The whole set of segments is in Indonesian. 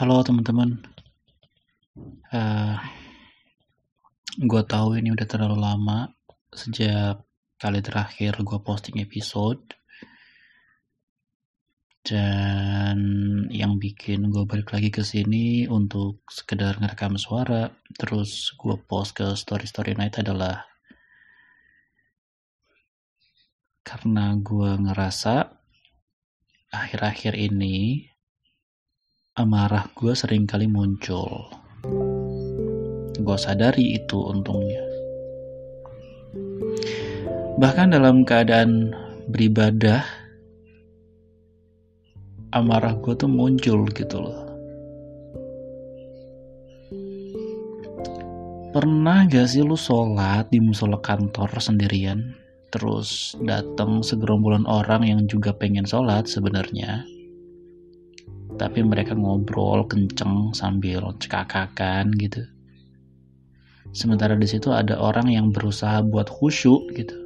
Halo teman-teman, uh, gue tahu ini udah terlalu lama sejak kali terakhir gue posting episode. Dan yang bikin gue balik lagi ke sini untuk sekedar ngerekam suara terus gue post ke story story night adalah karena gue ngerasa akhir-akhir ini amarah gue sering kali muncul. Gue sadari itu untungnya. Bahkan dalam keadaan beribadah, amarah gue tuh muncul gitu loh. Pernah gak sih lu sholat di musola kantor sendirian, terus datang segerombolan orang yang juga pengen sholat sebenarnya, tapi mereka ngobrol kenceng sambil cekakakan gitu. Sementara di situ ada orang yang berusaha buat khusyuk gitu.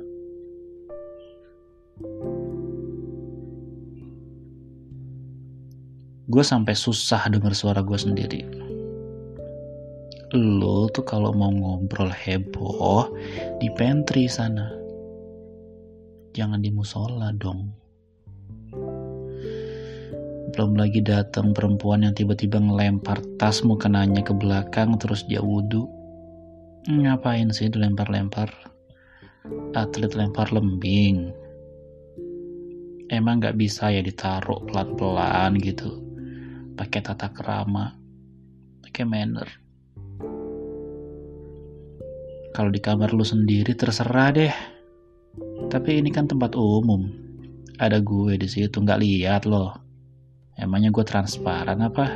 Gue sampai susah dengar suara gue sendiri. Lo tuh kalau mau ngobrol heboh di pantry sana. Jangan di musola dong belum lagi datang perempuan yang tiba-tiba ngelempar tas mukenanya ke belakang terus dia wudhu ngapain sih dilempar-lempar? Atlet lempar lembing. Emang nggak bisa ya ditaruh pelan-pelan gitu. Pakai tata kerama pakai manner. Kalau di kamar lu sendiri terserah deh. Tapi ini kan tempat umum. Ada gue di situ nggak lihat loh Emangnya gue transparan apa?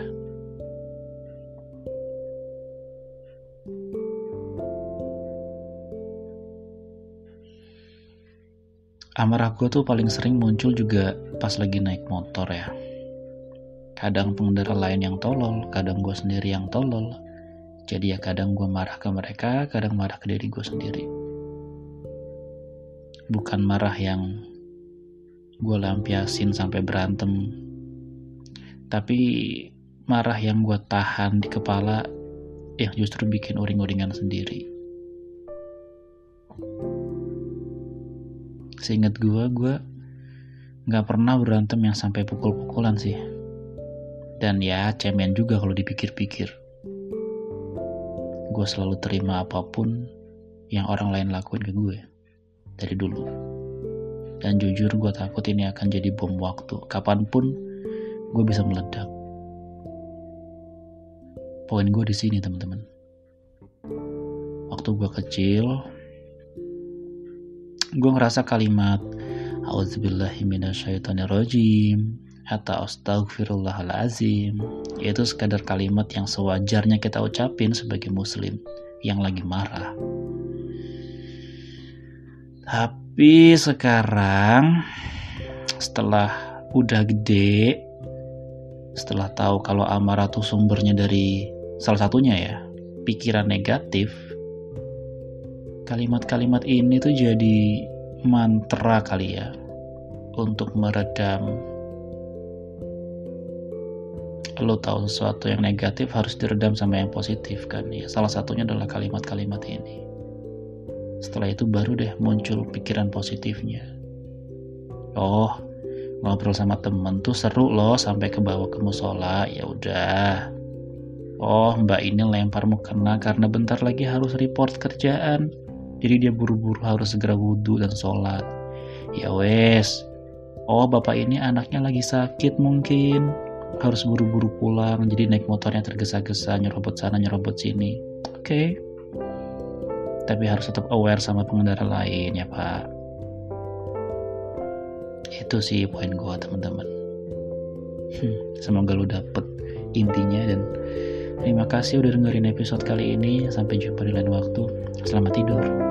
Amarah gue tuh paling sering muncul juga pas lagi naik motor ya. Kadang pengendara lain yang tolol, kadang gue sendiri yang tolol. Jadi ya kadang gue marah ke mereka, kadang marah ke diri gue sendiri. Bukan marah yang gue lampiasin sampai berantem tapi marah yang gue tahan di kepala yang justru bikin uring-uringan sendiri. Seingat gue gue nggak pernah berantem yang sampai pukul-pukulan sih. Dan ya cemen juga kalau dipikir-pikir. Gue selalu terima apa pun yang orang lain lakuin ke gue dari dulu. Dan jujur gue takut ini akan jadi bom waktu. Kapan pun gue bisa meledak. Poin gue di sini teman-teman. Waktu gue kecil, gue ngerasa kalimat Auzubillahiminasyaitonirrojim atau Astagfirullahalazim itu sekadar kalimat yang sewajarnya kita ucapin sebagai muslim yang lagi marah. Tapi sekarang setelah udah gede setelah tahu kalau amarah tuh sumbernya dari salah satunya ya pikiran negatif kalimat-kalimat ini tuh jadi mantra kali ya untuk meredam. Lo tahu sesuatu yang negatif harus diredam sama yang positif kan? Ya salah satunya adalah kalimat-kalimat ini. Setelah itu baru deh muncul pikiran positifnya. Oh ngobrol sama temen tuh seru loh sampai ke bawah ke musola. Ya udah. Oh mbak ini lempar mukena karena bentar lagi harus report kerjaan. Jadi dia buru-buru harus segera wudhu dan sholat. Ya wes. Oh bapak ini anaknya lagi sakit mungkin. Harus buru-buru pulang jadi naik motornya tergesa-gesa nyerobot sana nyerobot sini. Oke. Okay. tapi harus tetap aware sama pengendara lain ya pak itu sih poin gue teman-teman. Hmm, semoga lu dapet intinya dan terima kasih udah dengerin episode kali ini. Sampai jumpa di lain waktu. Selamat tidur